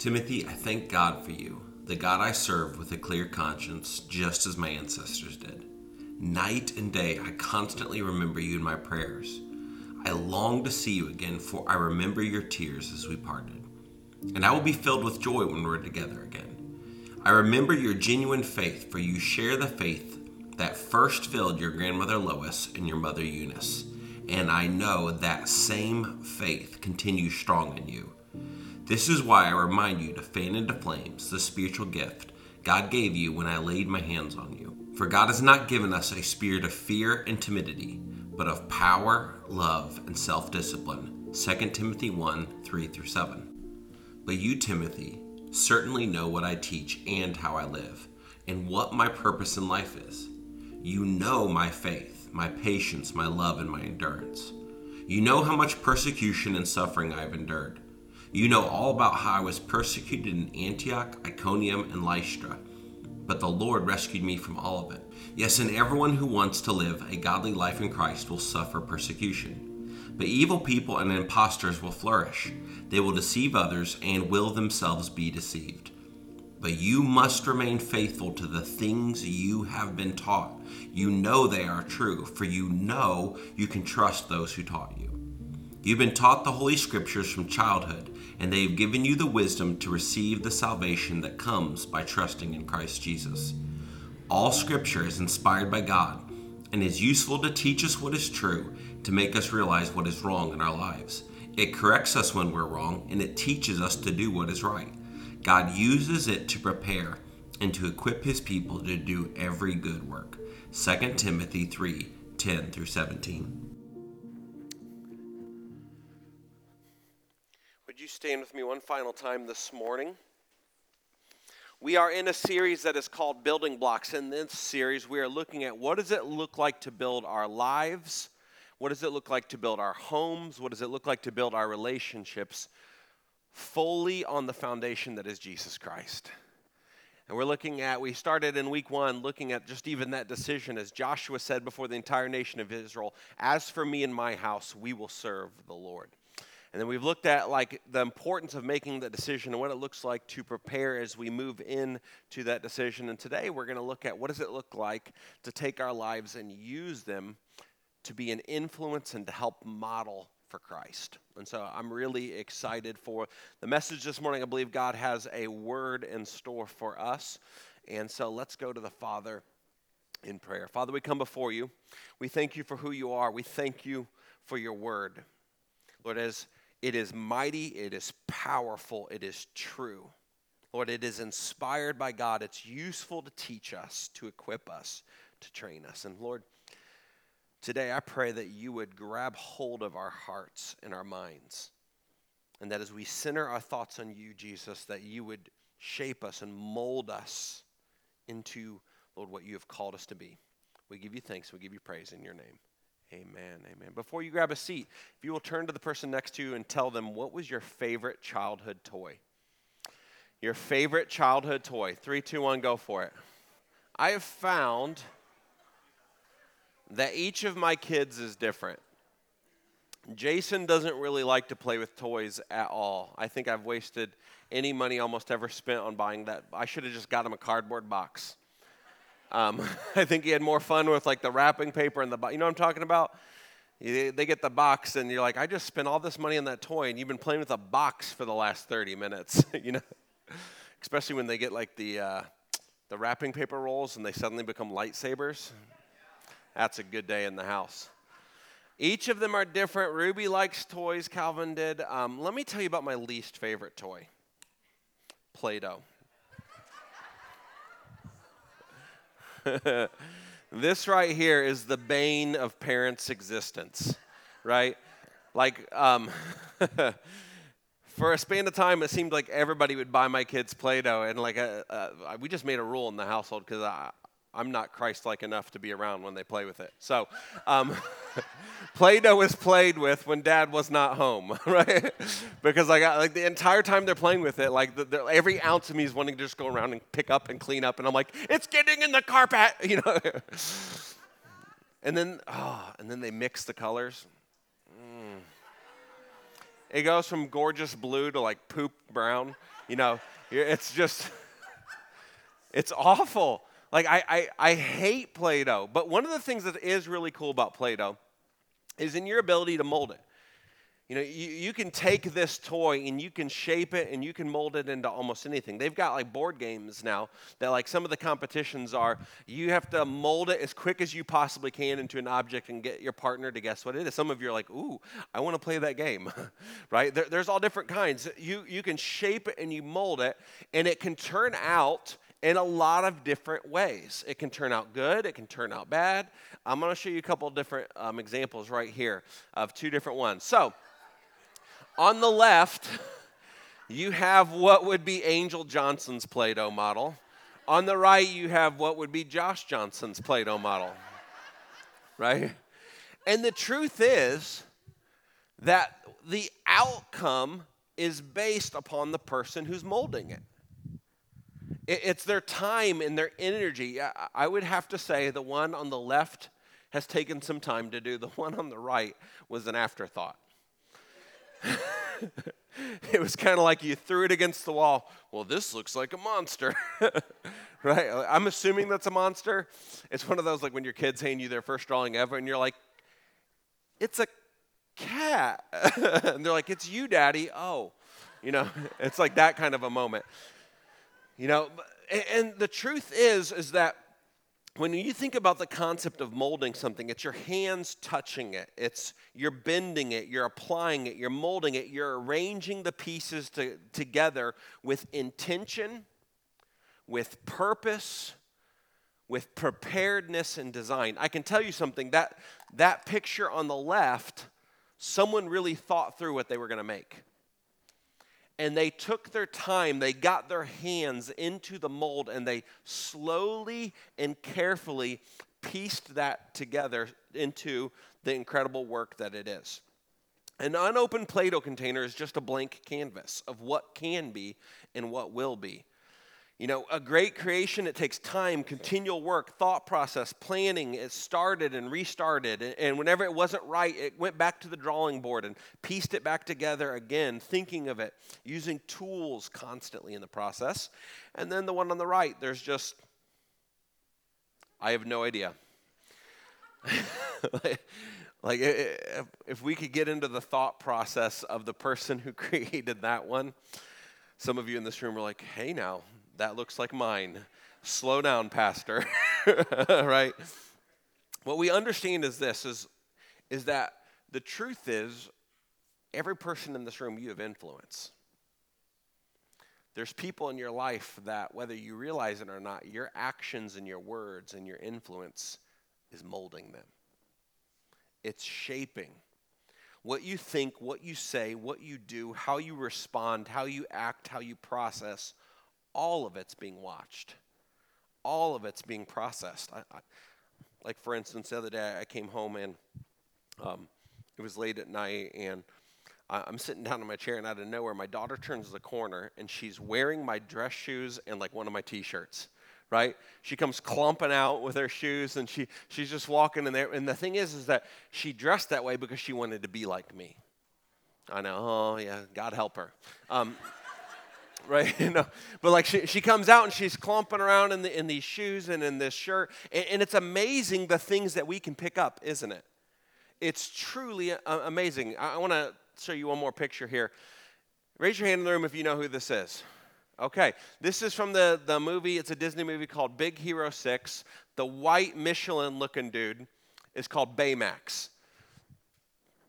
Timothy, I thank God for you, the God I serve with a clear conscience, just as my ancestors did. Night and day, I constantly remember you in my prayers. I long to see you again, for I remember your tears as we parted. And I will be filled with joy when we're together again. I remember your genuine faith, for you share the faith that first filled your grandmother Lois and your mother Eunice. And I know that same faith continues strong in you. This is why I remind you to fan into flames the spiritual gift God gave you when I laid my hands on you. For God has not given us a spirit of fear and timidity, but of power, love, and self discipline. 2 Timothy 1 3 through 7. But you, Timothy, certainly know what I teach and how I live, and what my purpose in life is. You know my faith, my patience, my love, and my endurance. You know how much persecution and suffering I have endured. You know all about how I was persecuted in Antioch, Iconium, and Lystra. But the Lord rescued me from all of it. Yes, and everyone who wants to live a godly life in Christ will suffer persecution. But evil people and impostors will flourish. They will deceive others and will themselves be deceived. But you must remain faithful to the things you have been taught. You know they are true, for you know you can trust those who taught you. You've been taught the Holy Scriptures from childhood, and they have given you the wisdom to receive the salvation that comes by trusting in Christ Jesus. All Scripture is inspired by God and is useful to teach us what is true, to make us realize what is wrong in our lives. It corrects us when we're wrong, and it teaches us to do what is right. God uses it to prepare and to equip his people to do every good work. 2 Timothy 3 10 through 17. Stand with me one final time this morning? We are in a series that is called Building Blocks. In this series, we are looking at what does it look like to build our lives? What does it look like to build our homes? What does it look like to build our relationships fully on the foundation that is Jesus Christ. And we're looking at, we started in week one looking at just even that decision, as Joshua said before the entire nation of Israel, as for me and my house, we will serve the Lord. And then we've looked at like the importance of making that decision and what it looks like to prepare as we move in to that decision. And today we're going to look at what does it look like to take our lives and use them to be an influence and to help model for Christ. And so I'm really excited for the message this morning. I believe God has a word in store for us. And so let's go to the Father in prayer. Father, we come before you. We thank you for who you are. We thank you for your word. Lord, as it is mighty, it is powerful, it is true. Lord, it is inspired by God. It's useful to teach us, to equip us, to train us. And Lord, Today, I pray that you would grab hold of our hearts and our minds. And that as we center our thoughts on you, Jesus, that you would shape us and mold us into, Lord, what you have called us to be. We give you thanks. We give you praise in your name. Amen. Amen. Before you grab a seat, if you will turn to the person next to you and tell them what was your favorite childhood toy? Your favorite childhood toy. Three, two, one, go for it. I have found that each of my kids is different. Jason doesn't really like to play with toys at all. I think I've wasted any money almost ever spent on buying that. I should have just got him a cardboard box. Um, I think he had more fun with like the wrapping paper and the, box. you know what I'm talking about? They get the box and you're like, I just spent all this money on that toy and you've been playing with a box for the last 30 minutes, you know? Especially when they get like the, uh, the wrapping paper rolls and they suddenly become lightsabers. That's a good day in the house. Each of them are different. Ruby likes toys, Calvin did. Um, let me tell you about my least favorite toy Play Doh. this right here is the bane of parents' existence, right? Like, um, for a span of time, it seemed like everybody would buy my kids Play Doh. And, like, uh, uh, we just made a rule in the household because I, I'm not Christ like enough to be around when they play with it. So, um, Play Doh is played with when dad was not home, right? because I got like the entire time they're playing with it, like the, the, every ounce of me is wanting to just go around and pick up and clean up. And I'm like, it's getting in the carpet, you know? and then, oh, and then they mix the colors. Mm. It goes from gorgeous blue to like poop brown. You know, it's just, it's awful. Like, I, I, I hate Play Doh. But one of the things that is really cool about Play Doh is in your ability to mold it. You know, you, you can take this toy and you can shape it and you can mold it into almost anything. They've got like board games now that, like, some of the competitions are you have to mold it as quick as you possibly can into an object and get your partner to guess what it is. Some of you are like, ooh, I want to play that game, right? There, there's all different kinds. You, you can shape it and you mold it, and it can turn out in a lot of different ways. It can turn out good, it can turn out bad. I'm going to show you a couple different um, examples right here of two different ones. So, on the left, you have what would be Angel Johnson's Play Doh model. On the right, you have what would be Josh Johnson's Play Doh model. Right? And the truth is that the outcome is based upon the person who's molding it. It's their time and their energy. I would have to say the one on the left has taken some time to do, the one on the right was an afterthought. it was kind of like you threw it against the wall. Well, this looks like a monster. right? I'm assuming that's a monster. It's one of those like when your kid's hand you their first drawing ever and you're like, it's a cat. and they're like, it's you, daddy. Oh, you know, it's like that kind of a moment. You know, and the truth is, is that when you think about the concept of molding something, it's your hands touching it. It's you're bending it, you're applying it, you're molding it, you're arranging the pieces to, together with intention, with purpose, with preparedness and design. I can tell you something that that picture on the left, someone really thought through what they were going to make and they took their time, they got their hands into the mold, and they slowly and carefully pieced that together into the incredible work that it is. An unopened Play Doh container is just a blank canvas of what can be and what will be. You know, a great creation, it takes time, continual work, thought process, planning. It started and restarted. And whenever it wasn't right, it went back to the drawing board and pieced it back together again, thinking of it, using tools constantly in the process. And then the one on the right, there's just, I have no idea. like, if we could get into the thought process of the person who created that one, some of you in this room are like, hey, now, that looks like mine. Slow down, Pastor. right? What we understand is this is, is that the truth is every person in this room you have influence. There's people in your life that, whether you realize it or not, your actions and your words and your influence is molding them. It's shaping what you think, what you say, what you do, how you respond, how you act, how you process all of it's being watched, all of it's being processed. I, I, like, for instance, the other day I came home and um, it was late at night, and I, I'm sitting down in my chair, and out of nowhere, my daughter turns the corner and she's wearing my dress shoes and like one of my t shirts right? She comes clumping out with her shoes and she, she's just walking in there. And the thing is, is that she dressed that way because she wanted to be like me. I know, oh yeah, God help her. Um, right? you know, but like she, she comes out and she's clumping around in, the, in these shoes and in this shirt. And, and it's amazing the things that we can pick up, isn't it? It's truly amazing. I, I want to show you one more picture here. Raise your hand in the room if you know who this is. Okay, this is from the, the movie. It's a Disney movie called Big Hero 6. The white Michelin looking dude is called Baymax.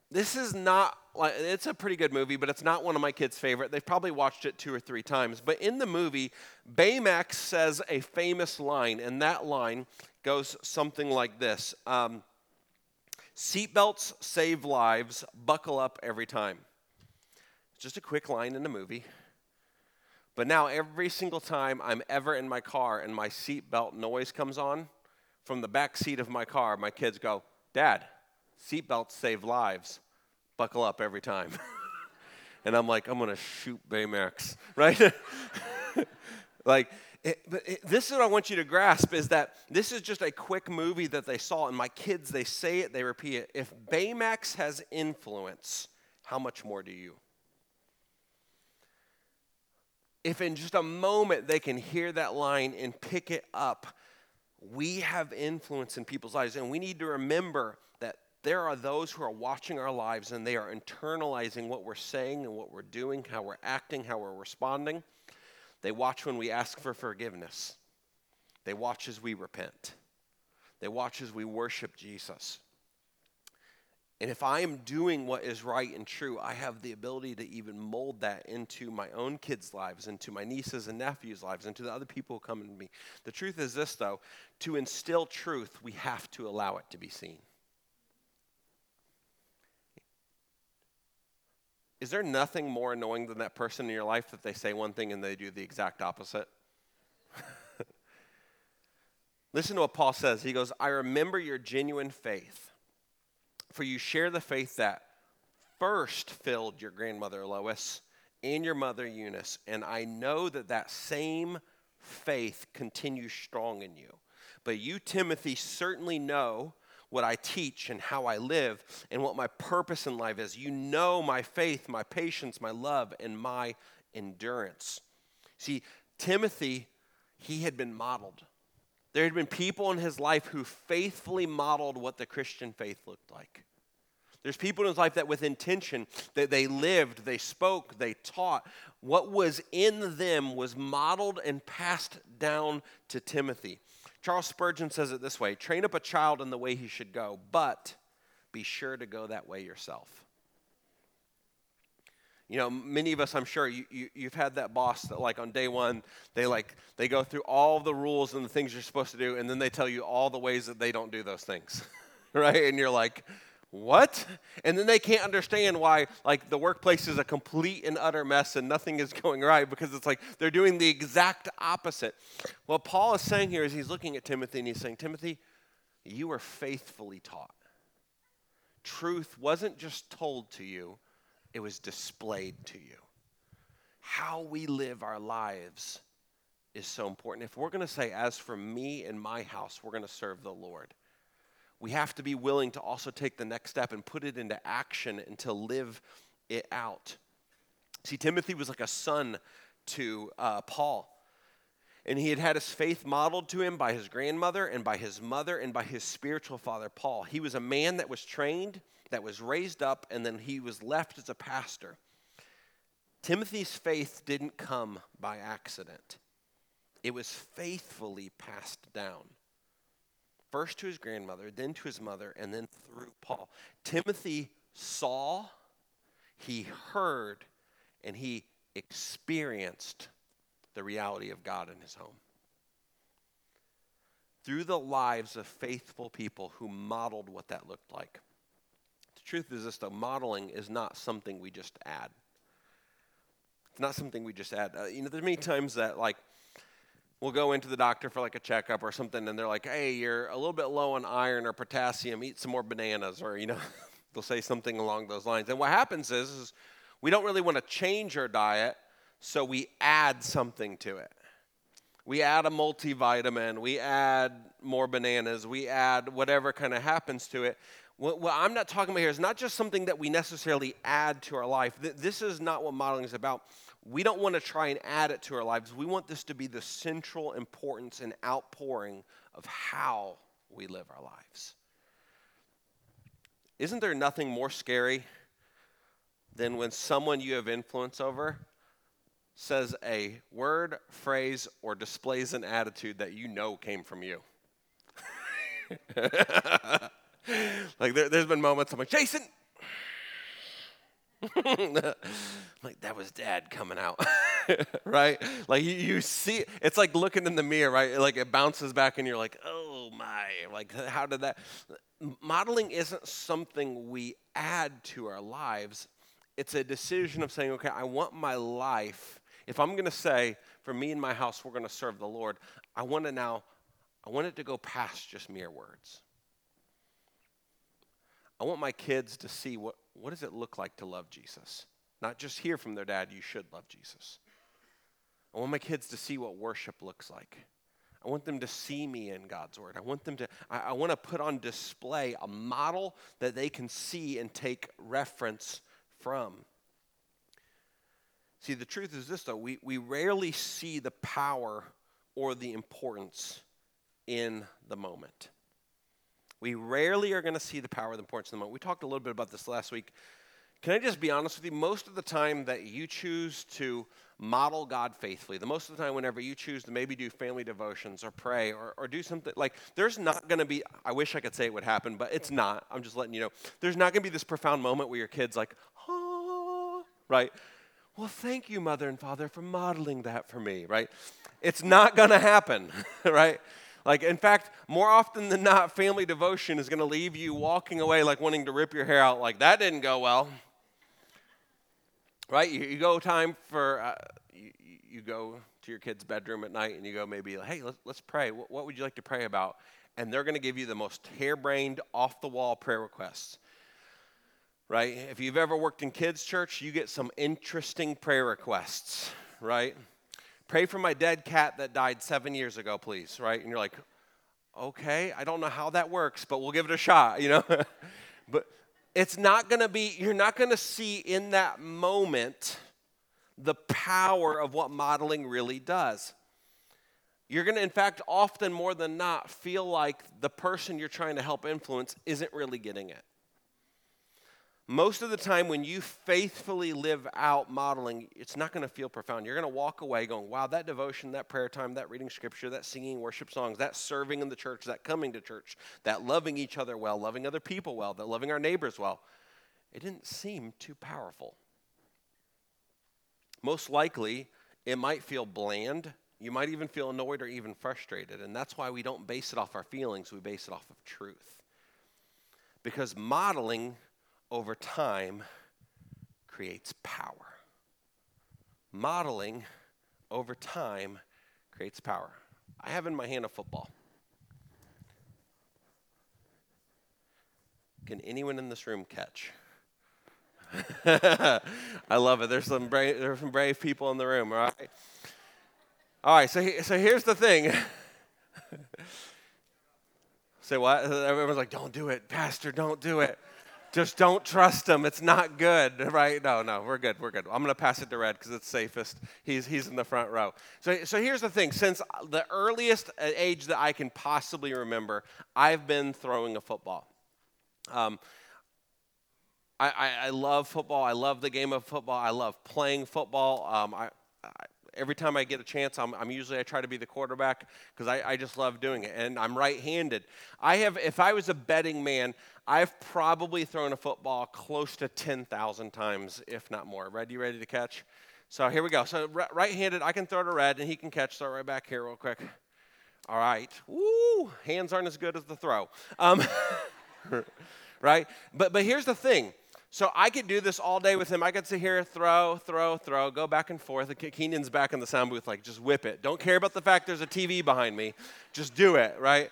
This is not like it's a pretty good movie, but it's not one of my kids' favorite. They've probably watched it two or three times. But in the movie, Baymax says a famous line, and that line goes something like this um, Seatbelts save lives, buckle up every time. It's just a quick line in the movie. But now, every single time I'm ever in my car and my seatbelt noise comes on, from the back seat of my car, my kids go, Dad, seatbelts save lives buckle up every time. and I'm like, I'm going to shoot Baymax, right? like, it, but it, this is what I want you to grasp is that this is just a quick movie that they saw, and my kids, they say it, they repeat it. If Baymax has influence, how much more do you? If in just a moment they can hear that line and pick it up, we have influence in people's lives, and we need to remember that there are those who are watching our lives and they are internalizing what we're saying and what we're doing, how we're acting, how we're responding. They watch when we ask for forgiveness, they watch as we repent, they watch as we worship Jesus. And if I am doing what is right and true, I have the ability to even mold that into my own kids' lives, into my nieces and nephews' lives, into the other people who come to me. The truth is this, though to instill truth, we have to allow it to be seen. Is there nothing more annoying than that person in your life that they say one thing and they do the exact opposite? Listen to what Paul says. He goes, I remember your genuine faith for you share the faith that first filled your grandmother Lois and your mother Eunice, and I know that that same faith continues strong in you. But you, Timothy, certainly know what I teach and how I live and what my purpose in life is. You know my faith, my patience, my love, and my endurance. See, Timothy, he had been modeled. There had been people in his life who faithfully modeled what the Christian faith looked like. There's people in his life that with intention that they lived, they spoke, they taught. What was in them was modeled and passed down to Timothy. Charles Spurgeon says it this way train up a child in the way he should go, but be sure to go that way yourself. You know, many of us, I'm sure, you, you, have had that boss that, like, on day one, they like they go through all the rules and the things you're supposed to do, and then they tell you all the ways that they don't do those things, right? And you're like, what? And then they can't understand why, like, the workplace is a complete and utter mess and nothing is going right because it's like they're doing the exact opposite. What Paul is saying here is he's looking at Timothy and he's saying, Timothy, you were faithfully taught. Truth wasn't just told to you, it was displayed to you. How we live our lives is so important. If we're going to say, as for me and my house, we're going to serve the Lord, we have to be willing to also take the next step and put it into action and to live it out. See, Timothy was like a son to uh, Paul. And he had had his faith modeled to him by his grandmother and by his mother and by his spiritual father, Paul. He was a man that was trained that was raised up, and then he was left as a pastor. Timothy's faith didn't come by accident, it was faithfully passed down. First to his grandmother, then to his mother, and then through Paul. Timothy saw, he heard, and he experienced the reality of God in his home. Through the lives of faithful people who modeled what that looked like. The truth is this though, modeling is not something we just add. It's not something we just add. Uh, you know, there's many times that like we'll go into the doctor for like a checkup or something, and they're like, "Hey, you're a little bit low on iron or potassium. Eat some more bananas," or you know, they'll say something along those lines. And what happens is, is we don't really want to change our diet, so we add something to it. We add a multivitamin, we add more bananas, we add whatever kind of happens to it. What, what, I'm not talking about here is not just something that we necessarily add to our life. This is not what modeling is about. We don't want to try and add it to our lives. We want this to be the central importance and outpouring of how we live our lives. Isn't there nothing more scary than when someone you have influence over says a word, phrase, or displays an attitude that you know came from you? like there, has been moments I'm like, Jason. Like that was dad coming out. Right? Like you, you see it's like looking in the mirror right? Like it bounces back and you're like oh my like how did that modeling isn't something we add to our lives. It's a decision of saying okay i want my life if i'm going to say for me and my house we're going to serve the lord i want to now i want it to go past just mere words. I want my kids to see what, what does it look like to love Jesus? Not just hear from their dad, you should love Jesus. I want my kids to see what worship looks like. I want them to see me in God's word. I want them to, I, I want to put on display a model that they can see and take reference from. See, the truth is this, though we, we rarely see the power or the importance in the moment. We rarely are going to see the power or the importance in the moment. We talked a little bit about this last week. Can I just be honest with you? Most of the time that you choose to model God faithfully, the most of the time, whenever you choose to maybe do family devotions or pray or, or do something like, there's not going to be, I wish I could say it would happen, but it's not. I'm just letting you know. There's not going to be this profound moment where your kid's like, oh, right? Well, thank you, mother and father, for modeling that for me, right? It's not going to happen, right? Like, in fact, more often than not, family devotion is going to leave you walking away like wanting to rip your hair out, like, that didn't go well. Right? You, you go time for, uh, you, you, go to your kid's bedroom at night and you go maybe, hey, let's, let's pray. What, what would you like to pray about? And they're going to give you the most harebrained, off the wall prayer requests. Right? If you've ever worked in kids' church, you get some interesting prayer requests, right? Pray for my dead cat that died seven years ago, please, right? And you're like, okay, I don't know how that works, but we'll give it a shot, you know? but it's not gonna be, you're not gonna see in that moment the power of what modeling really does. You're gonna, in fact, often more than not, feel like the person you're trying to help influence isn't really getting it most of the time when you faithfully live out modeling, it's not going to feel profound. You're going to walk away going, wow, that devotion, that prayer time, that reading scripture, that singing worship songs, that serving in the church, that coming to church, that loving each other well, loving other people well, that loving our neighbors well, it didn't seem too powerful. Most likely, it might feel bland. You might even feel annoyed or even frustrated. And that's why we don't base it off our feelings, we base it off of truth. Because modeling over time creates power. Modeling over time creates power. I have in my hand a football. Can anyone in this room catch? I love it. There's some brave, there's some brave people in the room, all right? All right, so, so here's the thing. Say what? Everyone's like, don't do it. Pastor, don't do it. Just don't trust him. It's not good, right? No, no, we're good. We're good. I'm going to pass it to Red because it's safest. He's, he's in the front row. So, so here's the thing since the earliest age that I can possibly remember, I've been throwing a football. Um, I, I, I, love football. I love the game of football. I love playing football. Um, I, every time I get a chance, I'm, I'm usually I try to be the quarterback because I, I just love doing it, and I'm right-handed. I have, if I was a betting man, I've probably thrown a football close to 10,000 times, if not more. Red, you ready to catch? So here we go. So right-handed, I can throw to Red, and he can catch. Start right back here, real quick. All right. Woo! Hands aren't as good as the throw. Um, right? But but here's the thing. So I could do this all day with him. I could sit here, throw, throw, throw, go back and forth. Keenan's back in the sound booth, like, just whip it. Don't care about the fact there's a TV behind me. Just do it, right?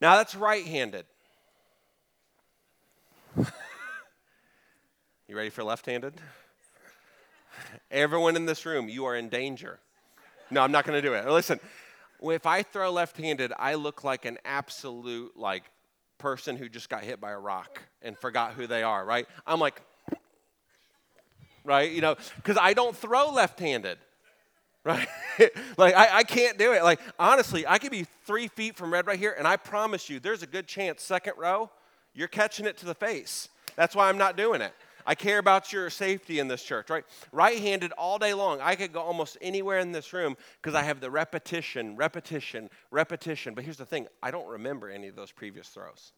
Now that's right handed. Ready for left handed? Everyone in this room, you are in danger. No, I'm not going to do it. Listen, if I throw left handed, I look like an absolute, like, person who just got hit by a rock and forgot who they are, right? I'm like, right? You know, because I don't throw left handed, right? like, I, I can't do it. Like, honestly, I could be three feet from red right here, and I promise you, there's a good chance, second row, you're catching it to the face. That's why I'm not doing it. I care about your safety in this church, right? Right handed all day long. I could go almost anywhere in this room because I have the repetition, repetition, repetition. But here's the thing I don't remember any of those previous throws.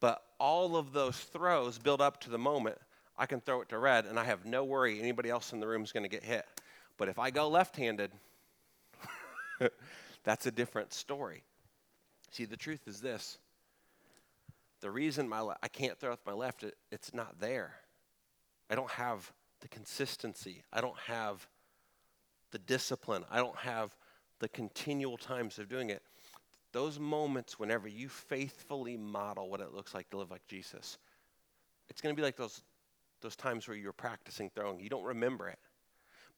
But all of those throws build up to the moment I can throw it to red and I have no worry anybody else in the room is going to get hit. But if I go left handed, that's a different story. See, the truth is this the reason my le- I can't throw with my left, it, it's not there. I don't have the consistency. I don't have the discipline. I don't have the continual times of doing it. Those moments whenever you faithfully model what it looks like to live like Jesus, it's going to be like those, those times where you're practicing throwing. You don't remember it.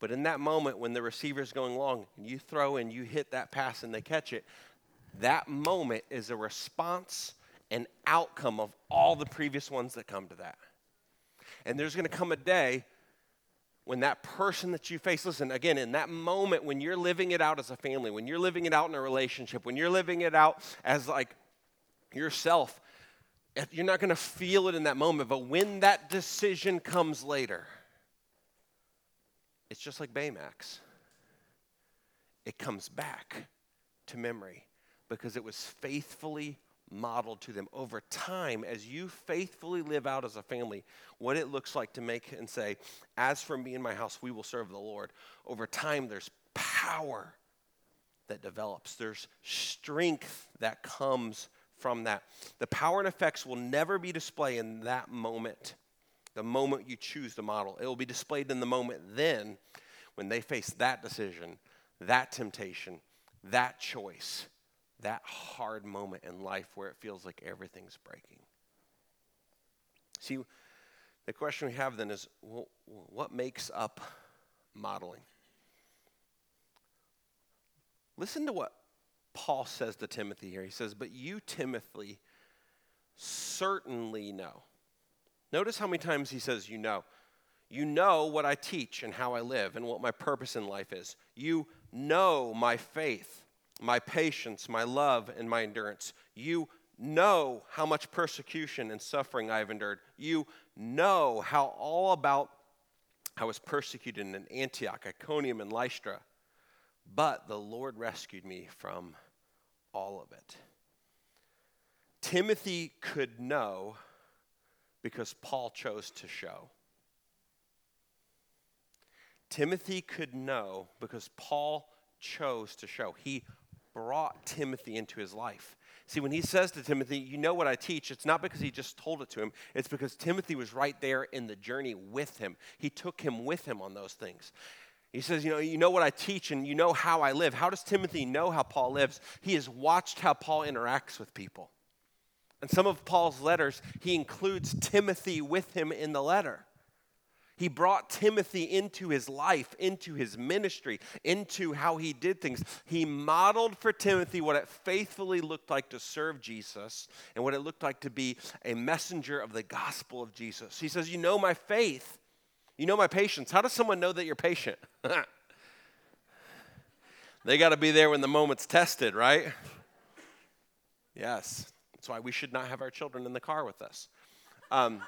But in that moment when the receiver's going long and you throw and you hit that pass and they catch it, that moment is a response and outcome of all the previous ones that come to that. And there's going to come a day when that person that you face, listen, again, in that moment when you're living it out as a family, when you're living it out in a relationship, when you're living it out as like yourself, eh, you're not going to feel it in that moment. But when that decision comes later, it's just like Baymax. It comes back to memory because it was faithfully modeled to them. Over time as you faithfully live out as a family what it looks like to make and say as for me and my house we will serve the lord. Over time there's power that develops. There's strength that comes from that. The power and effects will never be displayed in that moment the moment you choose the model. It will be displayed in the moment then when they face that decision that temptation that choice that hard moment in life where it feels like everything's breaking. See, the question we have then is well, what makes up modeling? Listen to what Paul says to Timothy here. He says, But you, Timothy, certainly know. Notice how many times he says, You know. You know what I teach and how I live and what my purpose in life is. You know my faith my patience, my love, and my endurance. You know how much persecution and suffering I've endured. You know how all about I was persecuted in Antioch, Iconium, and Lystra. But the Lord rescued me from all of it. Timothy could know because Paul chose to show. Timothy could know because Paul chose to show. He brought Timothy into his life. See, when he says to Timothy, You know what I teach, it's not because he just told it to him, it's because Timothy was right there in the journey with him. He took him with him on those things. He says, You know, you know what I teach and you know how I live. How does Timothy know how Paul lives? He has watched how Paul interacts with people. And some of Paul's letters, he includes Timothy with him in the letter. He brought Timothy into his life, into his ministry, into how he did things. He modeled for Timothy what it faithfully looked like to serve Jesus and what it looked like to be a messenger of the gospel of Jesus. He says, You know my faith, you know my patience. How does someone know that you're patient? they got to be there when the moment's tested, right? Yes. That's why we should not have our children in the car with us. Um,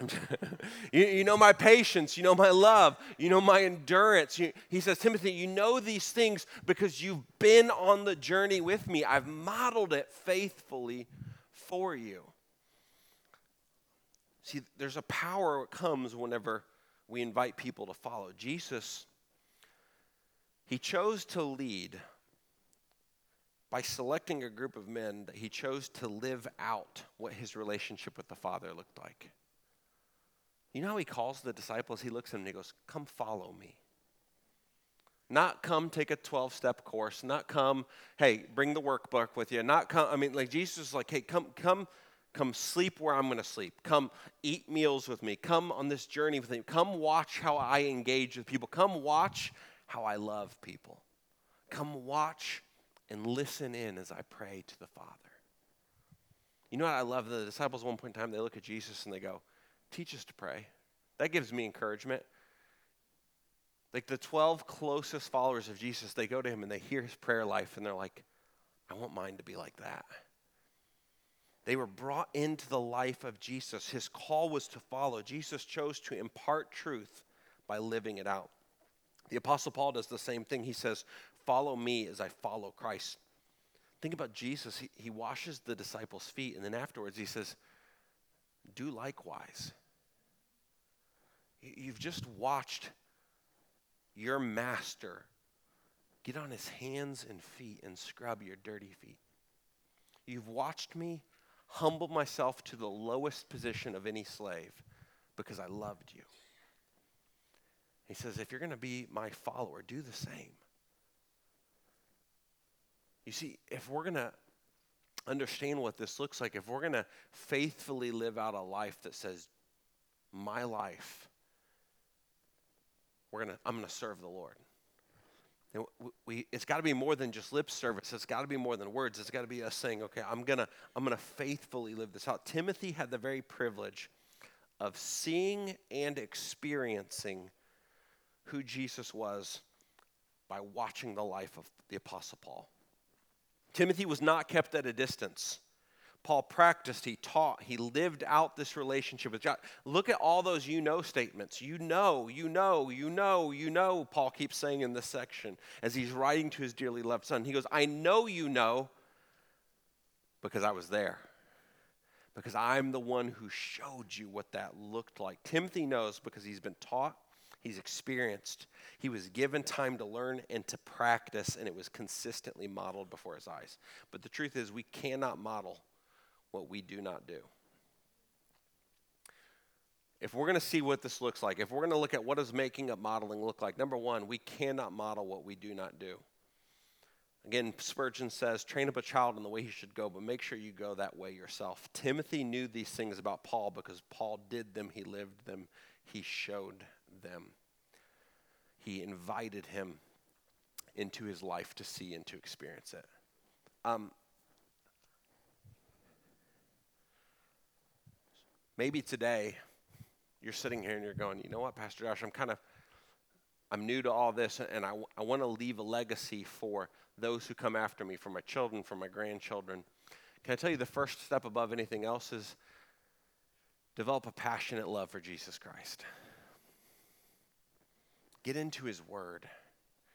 you, you, know my patience, you know my love, you know my endurance. You, he says, Timothy, you know these things because you've been on the journey with me. I've modeled it faithfully for you. See, there's a power that comes whenever we invite people to follow. Jesus, he chose to lead by selecting a group of men that he chose to live out what his relationship with the Father looked like. You know how he calls the disciples? He looks at them and he goes, Come follow me. Not come take a 12 step course, not come, hey, bring the workbook with you, not come, I mean, like Jesus is like, hey, come, come, come sleep where I'm going to sleep. Come eat meals with me. Come on this journey with me. Come watch how I engage with people. Come watch how I love people. Come watch and listen in as I pray to the Father. You know what I love? The disciples, at one point in time, they look at Jesus and they go, teach us to pray. That gives me encouragement. Like the 12 closest followers of Jesus, they go to him and they hear his prayer life and they're like, I want mine to be like that. They were brought into the life of Jesus. His call was to follow. Jesus chose to impart truth by living it out. The Apostle Paul does the same thing. He says, Follow me as I follow Christ. Think about Jesus. He, he washes the disciples' feet, and then afterwards he says, Do likewise. You've just watched your master get on his hands and feet and scrub your dirty feet. You've watched me humble myself to the lowest position of any slave because I loved you. He says, if you're going to be my follower, do the same. You see, if we're going to understand what this looks like, if we're going to faithfully live out a life that says, my life we're gonna, I'm going to serve the Lord. And we, it's got to be more than just lip service. It's got to be more than words. It's got to be us saying, okay, I'm going to I'm gonna faithfully live this out. Timothy had the very privilege of seeing and experiencing who Jesus was by watching the life of the Apostle Paul. Timothy was not kept at a distance. Paul practiced, he taught, he lived out this relationship with God. Look at all those you know statements. You know, you know, you know, you know, Paul keeps saying in this section as he's writing to his dearly loved son. He goes, I know you know because I was there. Because I'm the one who showed you what that looked like. Timothy knows because he's been taught, he's experienced, he was given time to learn and to practice, and it was consistently modeled before his eyes. But the truth is, we cannot model what we do not do. If we're going to see what this looks like, if we're going to look at what does making up modeling look like, number one, we cannot model what we do not do. Again, Spurgeon says, train up a child in the way he should go, but make sure you go that way yourself. Timothy knew these things about Paul because Paul did them, he lived them, he showed them. He invited him into his life to see and to experience it. Um, Maybe today you're sitting here and you're going, you know what, Pastor Josh, I'm kind of, I'm new to all this and I, I want to leave a legacy for those who come after me, for my children, for my grandchildren. Can I tell you the first step above anything else is develop a passionate love for Jesus Christ. Get into his word.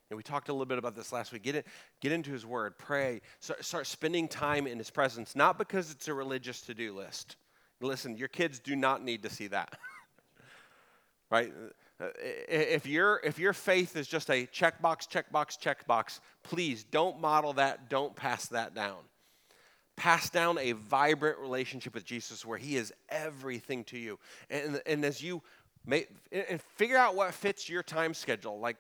And we talked a little bit about this last week. Get, it, get into his word, pray, start, start spending time in his presence, not because it's a religious to do list Listen, your kids do not need to see that. right? Uh, if, your if your faith is just a checkbox, checkbox, checkbox, please don't model that, don't pass that down. Pass down a vibrant relationship with Jesus where he is everything to you. And, and as you may, and figure out what fits your time schedule. Like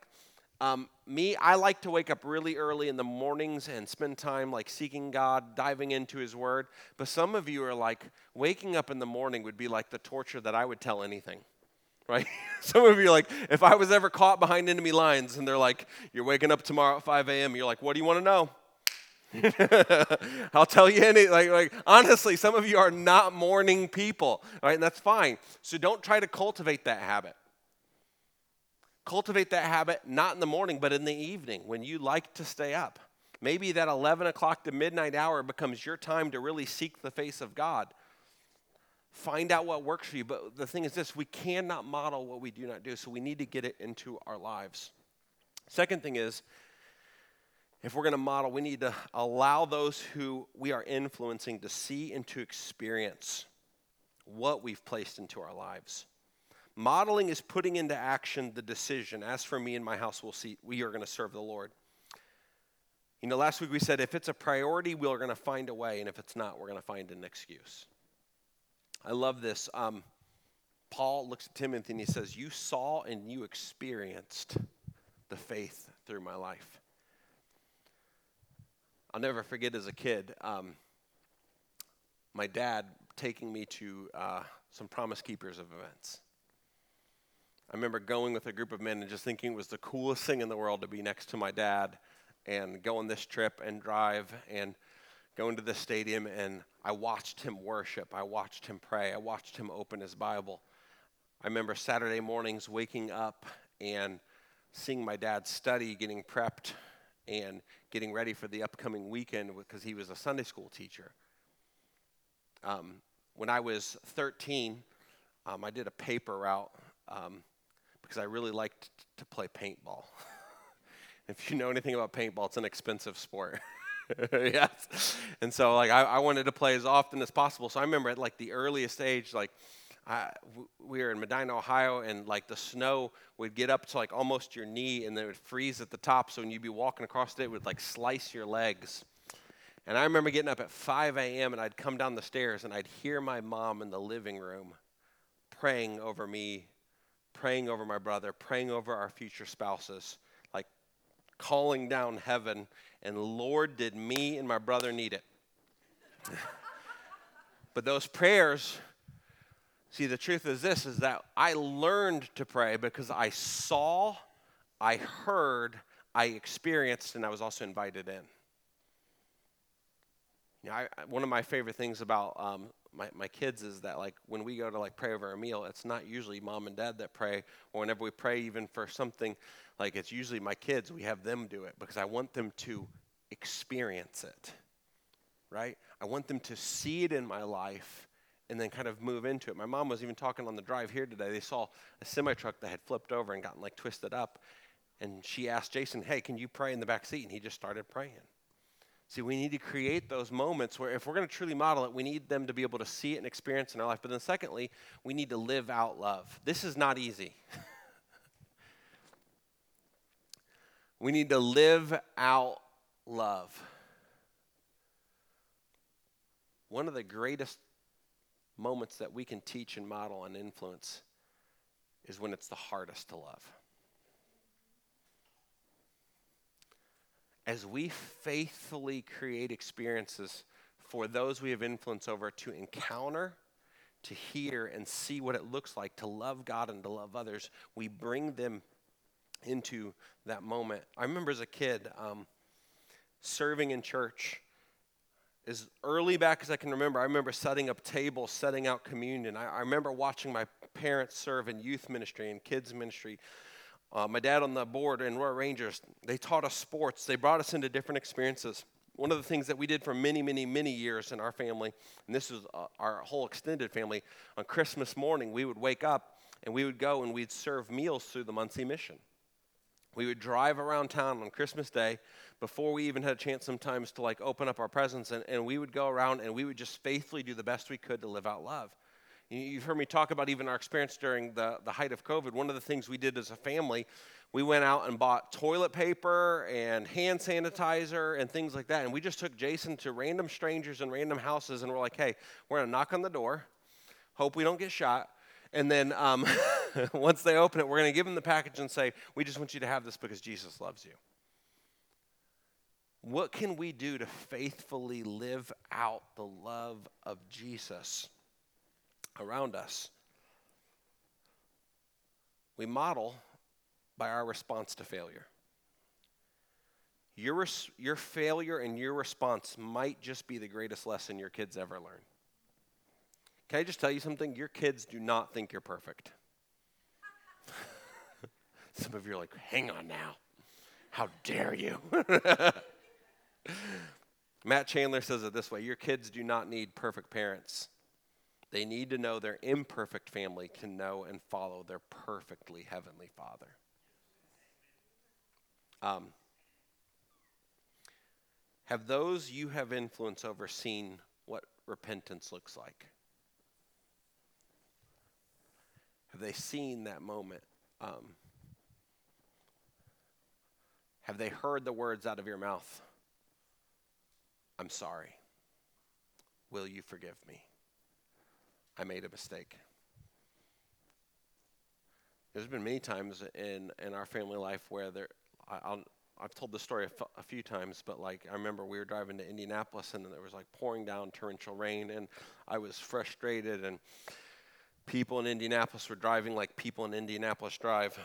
um, me, I like to wake up really early in the mornings and spend time like seeking God, diving into His Word. But some of you are like, waking up in the morning would be like the torture that I would tell anything, right? some of you are like, if I was ever caught behind enemy lines and they're like, you're waking up tomorrow at 5 a.m., you're like, what do you want to know? I'll tell you any like like honestly, some of you are not morning people, right? And that's fine. So don't try to cultivate that habit. Cultivate that habit not in the morning, but in the evening when you like to stay up. Maybe that 11 o'clock to midnight hour becomes your time to really seek the face of God. Find out what works for you. But the thing is this we cannot model what we do not do, so we need to get it into our lives. Second thing is, if we're going to model, we need to allow those who we are influencing to see and to experience what we've placed into our lives. Modeling is putting into action the decision. As for me and my house, we'll see, we are going to serve the Lord. You know, last week we said if it's a priority, we're going to find a way, and if it's not, we're going to find an excuse. I love this. Um, Paul looks at Timothy and he says, You saw and you experienced the faith through my life. I'll never forget as a kid, um, my dad taking me to uh, some Promise Keepers of events. I remember going with a group of men and just thinking it was the coolest thing in the world to be next to my dad and go on this trip and drive and go into the stadium and I watched him worship. I watched him pray. I watched him open his Bible. I remember Saturday mornings waking up and seeing my dad study, getting prepped, and getting ready for the upcoming weekend because he was a Sunday school teacher. Um, when I was 13, um, I did a paper route um, because I really liked to play paintball. if you know anything about paintball, it's an expensive sport. yes. And so, like, I, I, wanted to play as often as possible. So I remember at like the earliest age, like, I, we were in Medina, Ohio, and like the snow would get up to like almost your knee, and then it would freeze at the top. So when you'd be walking across it, it would like slice your legs. And I remember getting up at 5 a.m. and I'd come down the stairs and I'd hear my mom in the living room praying over me praying over my brother, praying over our future spouses, like calling down heaven, and Lord, did me and my brother need it? but those prayers, see, the truth is this is that I learned to pray because I saw, I heard, I experienced, and I was also invited in. You know, I, one of my favorite things about um, my, my kids is that like when we go to like pray over a meal, it's not usually mom and dad that pray, or whenever we pray even for something, like it's usually my kids. We have them do it because I want them to experience it, right? I want them to see it in my life and then kind of move into it. My mom was even talking on the drive here today. They saw a semi truck that had flipped over and gotten like twisted up, and she asked Jason, "Hey, can you pray in the back seat?" And he just started praying. See, we need to create those moments where if we're going to truly model it, we need them to be able to see it and experience it in our life. But then, secondly, we need to live out love. This is not easy. we need to live out love. One of the greatest moments that we can teach and model and influence is when it's the hardest to love. As we faithfully create experiences for those we have influence over to encounter, to hear, and see what it looks like to love God and to love others, we bring them into that moment. I remember as a kid um, serving in church. As early back as I can remember, I remember setting up tables, setting out communion. I, I remember watching my parents serve in youth ministry and kids ministry uh, my dad on the board in Royal Rangers, they taught us sports. They brought us into different experiences. One of the things that we did for many, many, many years in our family, and this is uh, our whole extended family, on Christmas morning, we would wake up and we would go and we'd serve meals through the Muncie Mission. We would drive around town on Christmas Day before we even had a chance sometimes to like open up our presents, and, and we would go around and we would just faithfully do the best we could to live out love. You've heard me talk about even our experience during the, the height of COVID. One of the things we did as a family, we went out and bought toilet paper and hand sanitizer and things like that. And we just took Jason to random strangers and random houses and we're like, hey, we're going to knock on the door, hope we don't get shot. And then um, once they open it, we're going to give them the package and say, we just want you to have this because Jesus loves you. What can we do to faithfully live out the love of Jesus? Around us. We model by our response to failure. Your, res- your failure and your response might just be the greatest lesson your kids ever learn. Can I just tell you something? Your kids do not think you're perfect. Some of you are like, hang on now. How dare you? Matt Chandler says it this way Your kids do not need perfect parents. They need to know their imperfect family can know and follow their perfectly heavenly Father. Um, have those you have influence over seen what repentance looks like? Have they seen that moment? Um, have they heard the words out of your mouth? I'm sorry. Will you forgive me? I made a mistake. There's been many times in, in our family life where there, I, will I've told this story a, f- a few times, but like I remember we were driving to Indianapolis and there was like pouring down torrential rain, and I was frustrated, and people in Indianapolis were driving like people in Indianapolis drive.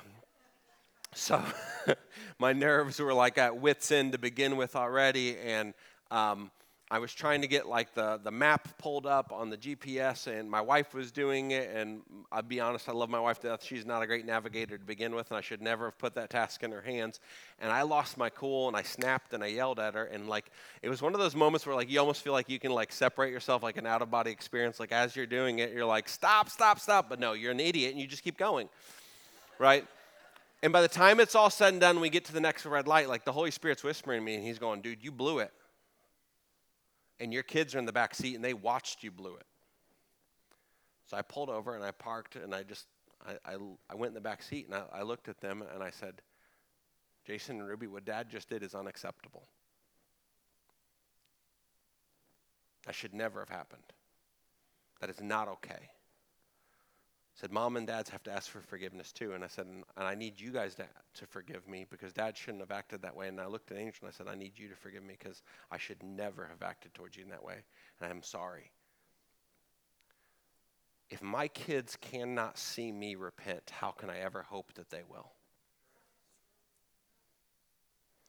So my nerves were like at wits' end to begin with already, and um, I was trying to get like the, the map pulled up on the GPS, and my wife was doing it. And I'll be honest, I love my wife to death. She's not a great navigator to begin with, and I should never have put that task in her hands. And I lost my cool, and I snapped and I yelled at her. And like it was one of those moments where like you almost feel like you can like separate yourself, like an out of body experience. Like as you're doing it, you're like stop, stop, stop. But no, you're an idiot, and you just keep going, right? And by the time it's all said and done, we get to the next red light. Like the Holy Spirit's whispering to me, and He's going, "Dude, you blew it." And your kids are in the back seat and they watched you blew it. So I pulled over and I parked and I just, I, I, I went in the back seat and I, I looked at them and I said, Jason and Ruby, what dad just did is unacceptable. That should never have happened. That is not okay said, Mom and dads have to ask for forgiveness too. And I said, and I need you guys to, to forgive me because dad shouldn't have acted that way. And I looked at Angel and I said, I need you to forgive me because I should never have acted towards you in that way. And I'm sorry. If my kids cannot see me repent, how can I ever hope that they will?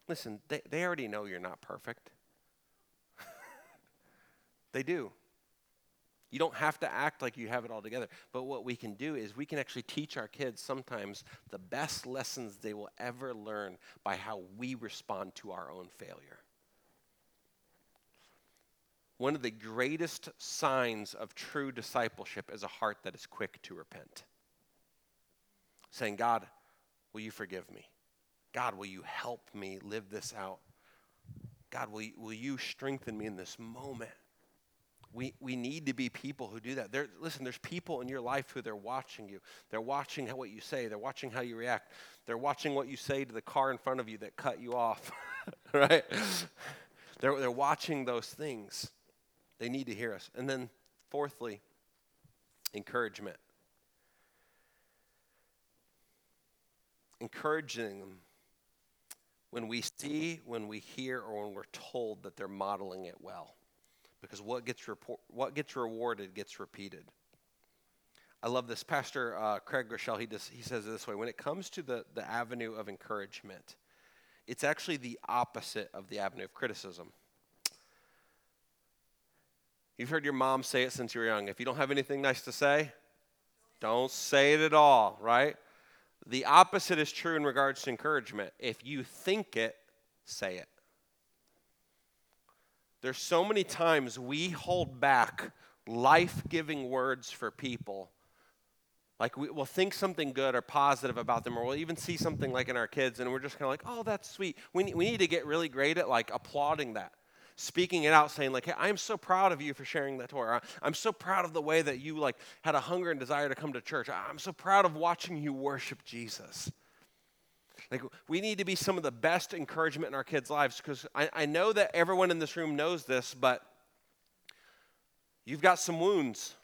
Listen, they, they already know you're not perfect. they do. You don't have to act like you have it all together. But what we can do is we can actually teach our kids sometimes the best lessons they will ever learn by how we respond to our own failure. One of the greatest signs of true discipleship is a heart that is quick to repent. Saying, God, will you forgive me? God, will you help me live this out? God, will you, will you strengthen me in this moment? We, we need to be people who do that. There, listen, there's people in your life who they're watching you. They're watching how, what you say. They're watching how you react. They're watching what you say to the car in front of you that cut you off, right? They're, they're watching those things. They need to hear us. And then, fourthly, encouragement. Encouraging them when we see, when we hear, or when we're told that they're modeling it well because what gets, report, what gets rewarded gets repeated. I love this. Pastor uh, Craig Groeschel, he, he says it this way when it comes to the, the avenue of encouragement, it's actually the opposite of the avenue of criticism. You've heard your mom say it since you were young. If you don't have anything nice to say, don't say it at all, right? The opposite is true in regards to encouragement. If you think it, say it. There's so many times we hold back life giving words for people. Like we, will think something good or positive about them, or we'll even see something like in our kids, and we're just kind of like, oh, that's sweet. We, we need to get really great at like applauding that, speaking it out, saying like, hey, I'm so proud of you for sharing that Torah. I'm so proud of the way that you like had a hunger and desire to come to church. I'm so proud of watching you worship Jesus. Like, we need to be some of the best encouragement in our kids' lives because I, I know that everyone in this room knows this, but you've got some wounds.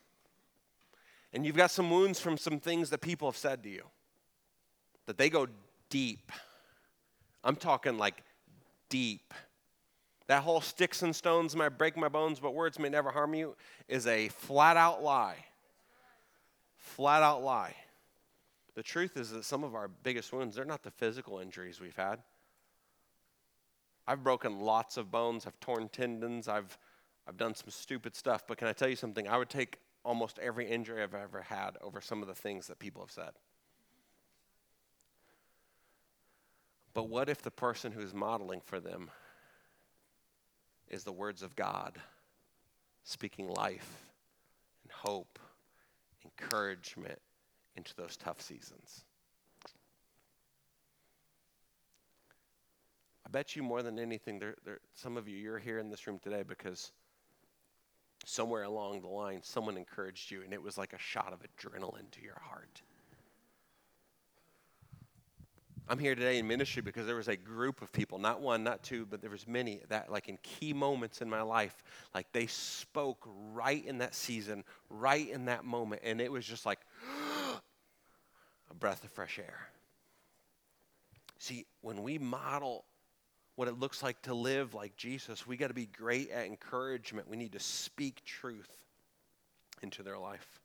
And you've got some wounds from some things that people have said to you, that they go deep. I'm talking like deep. That whole sticks and stones might break my bones, but words may never harm you is a flat out lie. Flat out lie. The truth is that some of our biggest wounds, they're not the physical injuries we've had. I've broken lots of bones, I've torn tendons, I've, I've done some stupid stuff, but can I tell you something? I would take almost every injury I've ever had over some of the things that people have said. But what if the person who's modeling for them is the words of God, speaking life and hope, encouragement, into those tough seasons. I bet you more than anything, there, there, some of you, you're here in this room today because somewhere along the line, someone encouraged you and it was like a shot of adrenaline to your heart. I'm here today in ministry because there was a group of people, not one, not two, but there was many that like in key moments in my life, like they spoke right in that season, right in that moment and it was just like a breath of fresh air. See, when we model what it looks like to live like Jesus, we got to be great at encouragement. We need to speak truth into their life.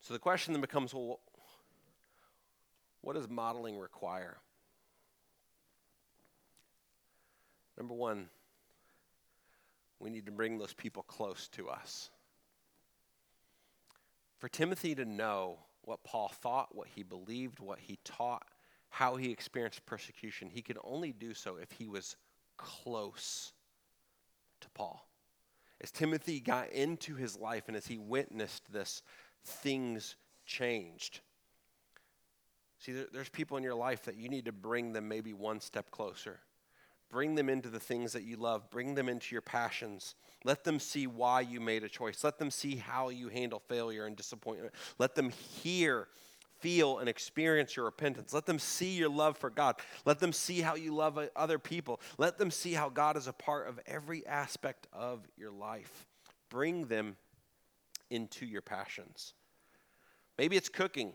So the question then becomes well, what does modeling require? Number one, we need to bring those people close to us. For Timothy to know what Paul thought, what he believed, what he taught, how he experienced persecution, he could only do so if he was close to Paul. As Timothy got into his life and as he witnessed this, things changed. See, there's people in your life that you need to bring them maybe one step closer. Bring them into the things that you love. Bring them into your passions. Let them see why you made a choice. Let them see how you handle failure and disappointment. Let them hear, feel, and experience your repentance. Let them see your love for God. Let them see how you love other people. Let them see how God is a part of every aspect of your life. Bring them into your passions. Maybe it's cooking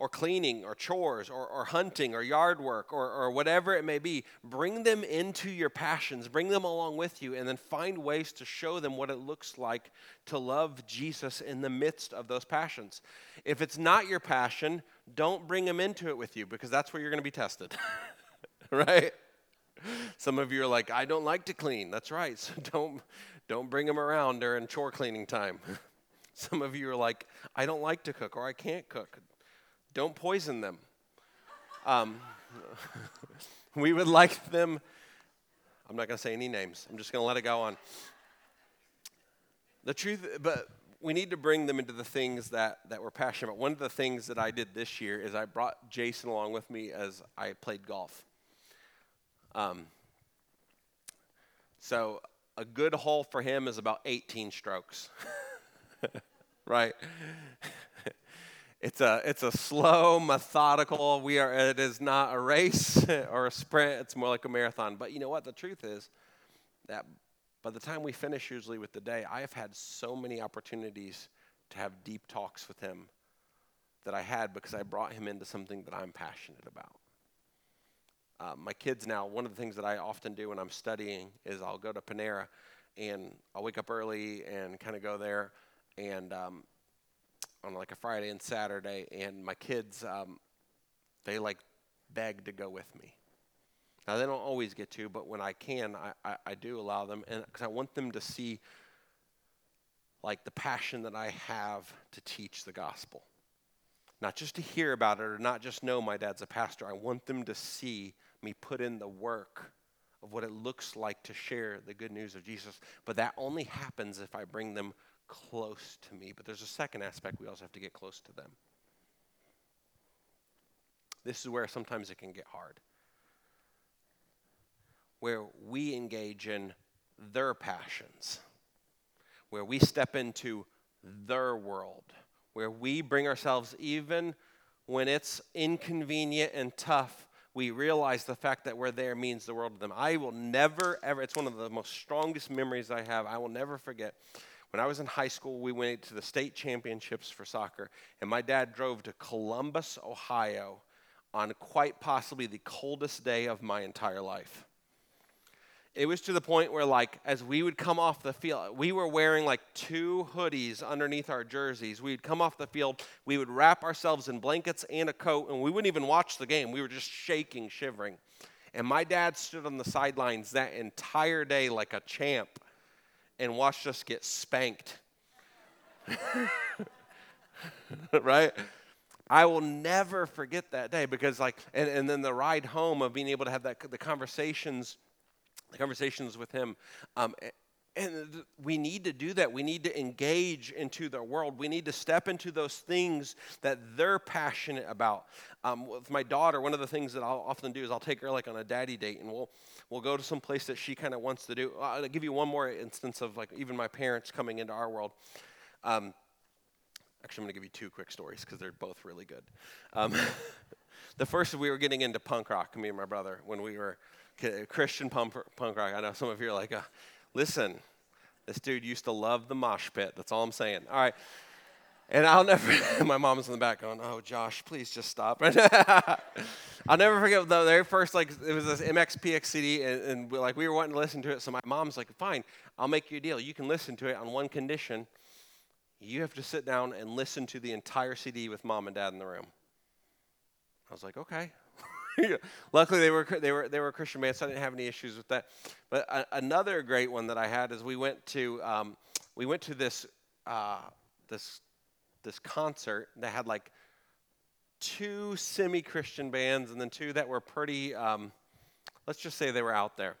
or cleaning or chores or, or hunting or yard work or, or whatever it may be, bring them into your passions, bring them along with you, and then find ways to show them what it looks like to love Jesus in the midst of those passions. If it's not your passion, don't bring them into it with you because that's where you're going to be tested, right? Some of you are like, I don't like to clean. That's right. So don't, Don't bring them around during chore cleaning time. Some of you are like, I don't like to cook or I can't cook. Don't poison them. Um, we would like them, I'm not going to say any names, I'm just going to let it go on. The truth, but we need to bring them into the things that, that we're passionate about. One of the things that I did this year is I brought Jason along with me as I played golf. Um, so a good hole for him is about 18 strokes. right? It's a, it's a slow, methodical. We are, it is not a race or a sprint. It's more like a marathon. But you know what? The truth is that by the time we finish, usually with the day, I have had so many opportunities to have deep talks with him that I had because I brought him into something that I'm passionate about. Uh, my kids now, one of the things that I often do when I'm studying is I'll go to Panera and I'll wake up early and kind of go there and um, on like a Friday and Saturday, and my kids, um, they like beg to go with me. Now they don't always get to, but when I can, I, I, I do allow them, and because I want them to see like the passion that I have to teach the gospel. Not just to hear about it or not just know my dad's a pastor. I want them to see me put in the work of what it looks like to share the good news of Jesus. But that only happens if I bring them close to me. But there's a second aspect we also have to get close to them. This is where sometimes it can get hard. Where we engage in their passions, where we step into their world, where we bring ourselves even when it's inconvenient and tough we realize the fact that we're there means the world to them. I will never, ever, it's one of the most strongest memories I have. I will never forget. When I was in high school, we went to the state championships for soccer, and my dad drove to Columbus, Ohio on quite possibly the coldest day of my entire life. It was to the point where, like, as we would come off the field, we were wearing like two hoodies underneath our jerseys. We'd come off the field, we would wrap ourselves in blankets and a coat, and we wouldn't even watch the game. We were just shaking, shivering. And my dad stood on the sidelines that entire day like a champ and watched us get spanked. right? I will never forget that day because, like, and, and then the ride home of being able to have that, the conversations the conversations with him. Um, and we need to do that. We need to engage into their world. We need to step into those things that they're passionate about. Um, with my daughter, one of the things that I'll often do is I'll take her like on a daddy date, and we'll we'll go to some place that she kind of wants to do. I'll give you one more instance of like even my parents coming into our world. Um, actually, I'm going to give you two quick stories because they're both really good. Um, the first, we were getting into punk rock, me and my brother, when we were Christian punk, punk rock. I know some of you are like, uh, listen, this dude used to love the mosh pit. That's all I'm saying. All right. And I'll never, my mom's in the back going, oh, Josh, please just stop. I'll never forget the very first, like, it was this MXPX CD, and, and we, like, we were wanting to listen to it. So my mom's like, fine, I'll make you a deal. You can listen to it on one condition. You have to sit down and listen to the entire CD with mom and dad in the room. I was like, okay. Luckily, they were they were they were Christian band, so I didn't have any issues with that. But a, another great one that I had is we went to um, we went to this uh, this this concert that had like two semi-Christian bands and then two that were pretty. Um, let's just say they were out there.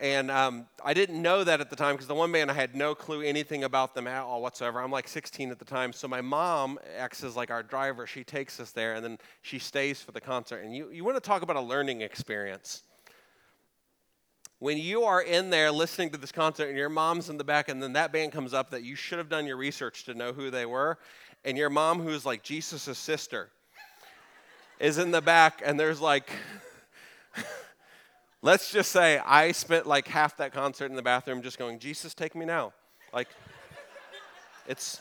And um, I didn't know that at the time because the one band I had no clue anything about them at all whatsoever. I'm like 16 at the time. So my mom acts as like our driver. She takes us there and then she stays for the concert. And you, you want to talk about a learning experience. When you are in there listening to this concert and your mom's in the back and then that band comes up that you should have done your research to know who they were, and your mom, who's like Jesus' sister, is in the back and there's like. Let's just say I spent like half that concert in the bathroom just going, Jesus, take me now. Like, it's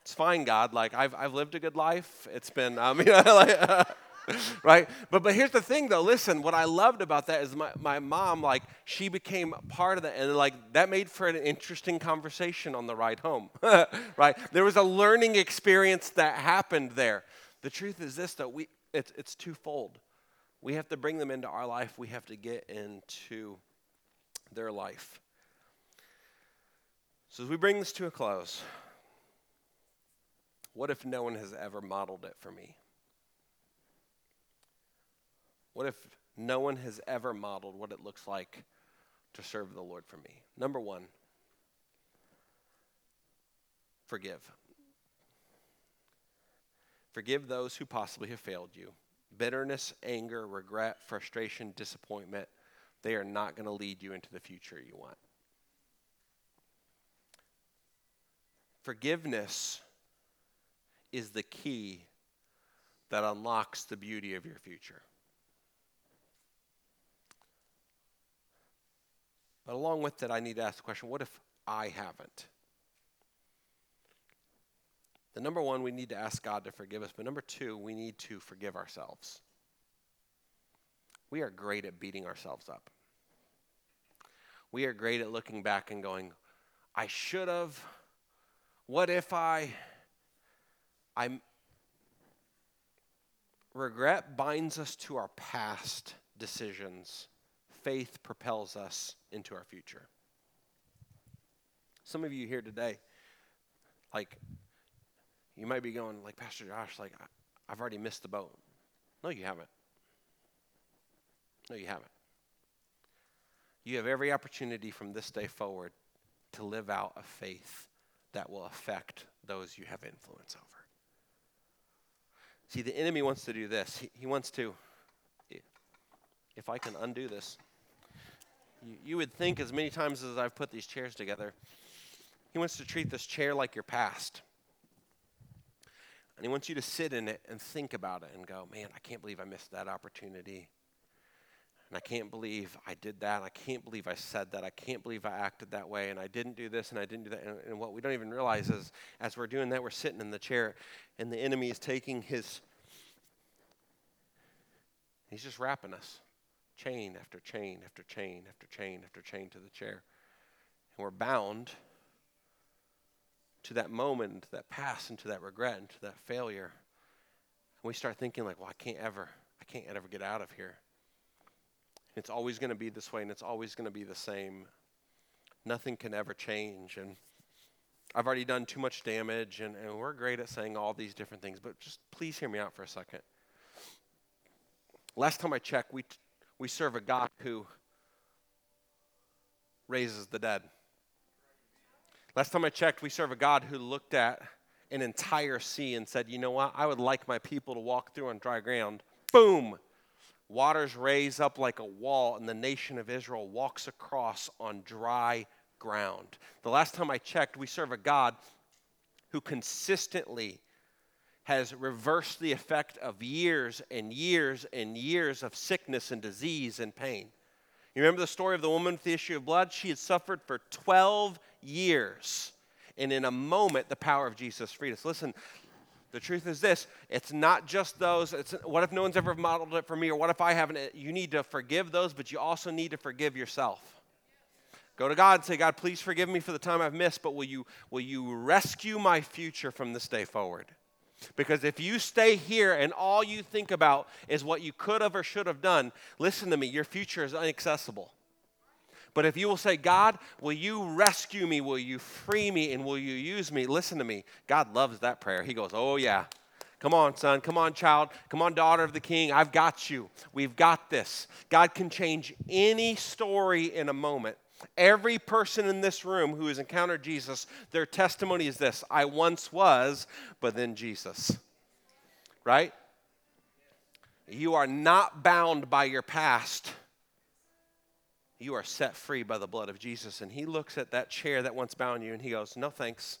it's fine, God. Like I've I've lived a good life. It's been um, you know, like, right? But but here's the thing though. Listen, what I loved about that is my, my mom, like, she became part of that. And like that made for an interesting conversation on the ride home. right? There was a learning experience that happened there. The truth is this though, we it's it's twofold. We have to bring them into our life, we have to get into their life. So, as we bring this to a close, what if no one has ever modeled it for me? What if no one has ever modeled what it looks like to serve the Lord for me? Number one, forgive. Forgive those who possibly have failed you. Bitterness, anger, regret, frustration, disappointment, they are not going to lead you into the future you want. Forgiveness is the key that unlocks the beauty of your future. But along with that, I need to ask the question what if I haven't? The number one, we need to ask God to forgive us. But number two, we need to forgive ourselves. We are great at beating ourselves up. We are great at looking back and going, I should have. What if I? I'm. Regret binds us to our past decisions. Faith propels us into our future. Some of you here today, like, you might be going, like, Pastor Josh, like, I've already missed the boat. No, you haven't. No, you haven't. You have every opportunity from this day forward to live out a faith that will affect those you have influence over. See, the enemy wants to do this. He, he wants to, if I can undo this, you, you would think as many times as I've put these chairs together, he wants to treat this chair like your past. And he wants you to sit in it and think about it and go, man, I can't believe I missed that opportunity. And I can't believe I did that. I can't believe I said that. I can't believe I acted that way. And I didn't do this and I didn't do that. And, and what we don't even realize is as we're doing that, we're sitting in the chair and the enemy is taking his, he's just wrapping us chain after chain after chain after chain after chain to the chair. And we're bound to that moment, that past, and to that regret, and to that failure. And we start thinking like, well, I can't ever, I can't ever get out of here. It's always going to be this way, and it's always going to be the same. Nothing can ever change. And I've already done too much damage, and, and we're great at saying all these different things, but just please hear me out for a second. Last time I checked, we, we serve a God who raises the dead. Last time I checked, we serve a God who looked at an entire sea and said, You know what? I would like my people to walk through on dry ground. Boom! Waters raise up like a wall, and the nation of Israel walks across on dry ground. The last time I checked, we serve a God who consistently has reversed the effect of years and years and years of sickness and disease and pain. You remember the story of the woman with the issue of blood? She had suffered for 12 years. And in a moment, the power of Jesus freed us. Listen, the truth is this it's not just those, it's, what if no one's ever modeled it for me, or what if I haven't? Uh, you need to forgive those, but you also need to forgive yourself. Go to God and say, God, please forgive me for the time I've missed, but will you, will you rescue my future from this day forward? Because if you stay here and all you think about is what you could have or should have done, listen to me, your future is inaccessible. But if you will say, God, will you rescue me? Will you free me? And will you use me? Listen to me. God loves that prayer. He goes, Oh, yeah. Come on, son. Come on, child. Come on, daughter of the king. I've got you. We've got this. God can change any story in a moment. Every person in this room who has encountered Jesus, their testimony is this I once was, but then Jesus. Right? You are not bound by your past. You are set free by the blood of Jesus. And he looks at that chair that once bound you and he goes, No thanks.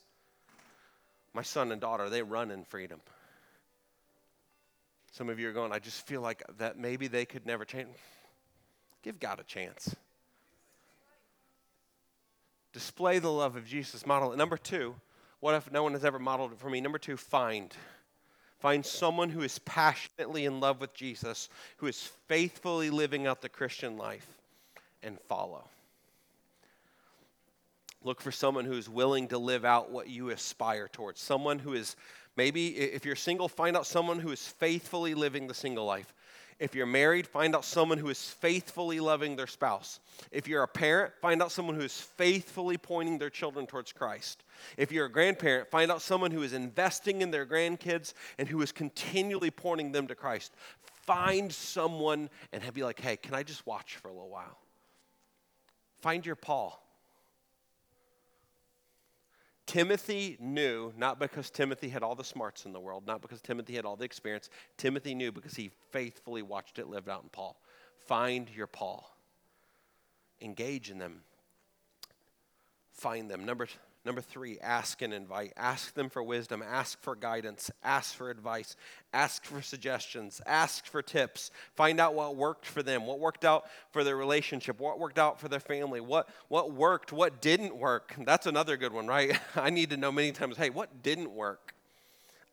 My son and daughter, they run in freedom. Some of you are going, I just feel like that maybe they could never change. Give God a chance. Display the love of Jesus. Model it. Number two, what if no one has ever modeled it for me? Number two, find. Find someone who is passionately in love with Jesus, who is faithfully living out the Christian life, and follow. Look for someone who is willing to live out what you aspire towards. Someone who is, maybe if you're single, find out someone who is faithfully living the single life. If you're married, find out someone who is faithfully loving their spouse. If you're a parent, find out someone who is faithfully pointing their children towards Christ. If you're a grandparent, find out someone who is investing in their grandkids and who is continually pointing them to Christ. Find someone and be like, hey, can I just watch for a little while? Find your Paul. Timothy knew, not because Timothy had all the smarts in the world, not because Timothy had all the experience. Timothy knew because he faithfully watched it lived out in Paul. Find your Paul. Engage in them. Find them. Number Number three, ask and invite. Ask them for wisdom, ask for guidance, ask for advice, ask for suggestions, ask for tips. Find out what worked for them, what worked out for their relationship, what worked out for their family, what, what worked, what didn't work. That's another good one, right? I need to know many times hey, what didn't work?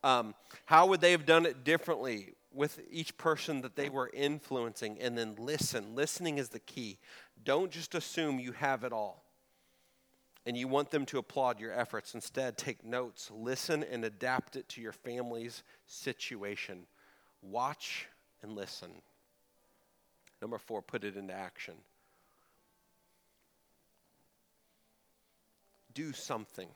Um, how would they have done it differently? with each person that they were influencing and then listen. Listening is the key. Don't just assume you have it all and you want them to applaud your efforts. Instead, take notes, listen, and adapt it to your family's situation. Watch and listen. Number four, put it into action. Do something.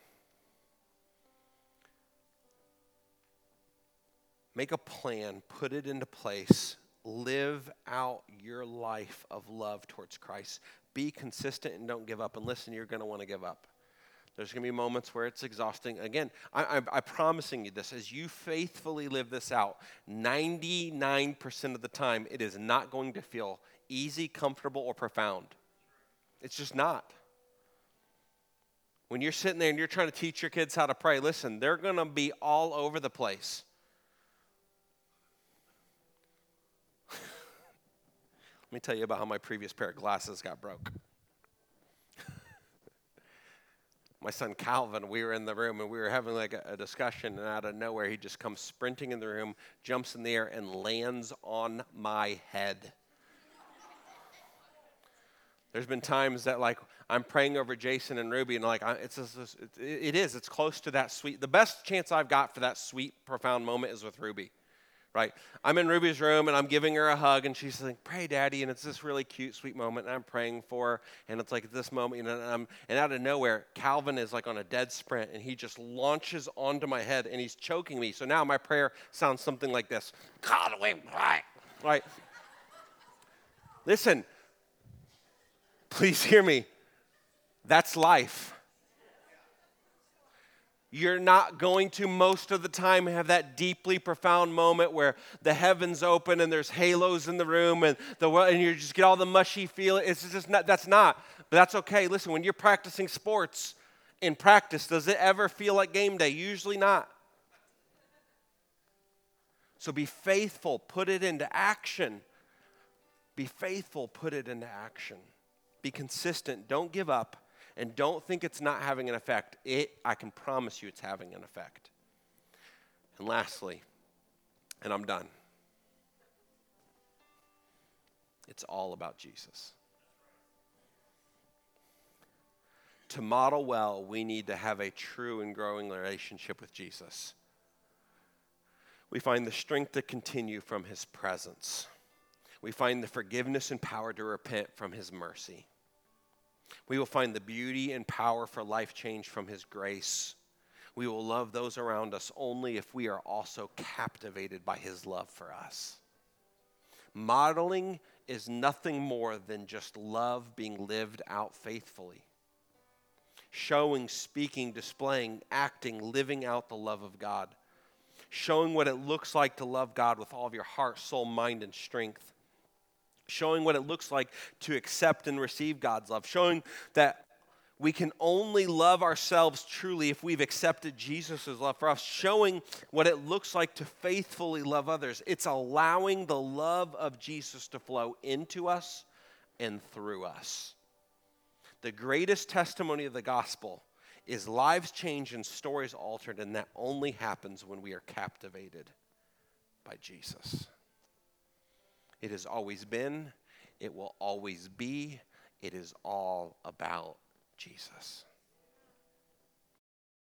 Make a plan, put it into place, live out your life of love towards Christ. Be consistent and don't give up. And listen, you're going to want to give up. There's going to be moments where it's exhausting. Again, I, am promising you this as you faithfully live this out, 99% of the time, it is not going to feel easy, comfortable, or profound. It's just not. When you're sitting there and you're trying to teach your kids how to pray, listen, they're going to be all over the place. Let me tell you about how my previous pair of glasses got broke. my son Calvin, we were in the room and we were having like a, a, discussion, and out of nowhere, he just comes sprinting in the room, jumps in the air, and lands on my head. There's been times that like I'm praying over Jason and Ruby, and like it's, it's, it is it's close to that sweet. The best chance I've got for that sweet, profound moment is with Ruby right? I'm in Ruby's room and I'm giving her a hug and she's like, pray, daddy. And it's this really cute, sweet moment and I'm praying for her. And it's like this moment, you know, and, and out of nowhere, Calvin is like on a dead sprint and he just launches onto my head and he's choking me. So now my prayer sounds something like this God, we right. Right? Listen, please hear me. That's life. You're not going to most of the time have that deeply profound moment where the heavens open and there's halos in the room and the and you just get all the mushy feeling. It's just not that's not. But that's okay. Listen, when you're practicing sports in practice, does it ever feel like game day? Usually not. So be faithful, put it into action. Be faithful, put it into action. Be consistent, don't give up and don't think it's not having an effect. It, I can promise you, it's having an effect. And lastly, and I'm done, it's all about Jesus. To model well, we need to have a true and growing relationship with Jesus. We find the strength to continue from his presence. We find the forgiveness and power to repent from his mercy. We will find the beauty and power for life change from His grace. We will love those around us only if we are also captivated by His love for us. Modeling is nothing more than just love being lived out faithfully. Showing, speaking, displaying, acting, living out the love of God. Showing what it looks like to love God with all of your heart, soul, mind, and strength showing what it looks like to accept and receive God's love, showing that we can only love ourselves truly if we've accepted Jesus' love for us, showing what it looks like to faithfully love others. It's allowing the love of Jesus to flow into us and through us. The greatest testimony of the gospel is lives changed and stories altered, and that only happens when we are captivated by Jesus. It has always been, it will always be. It is all about Jesus.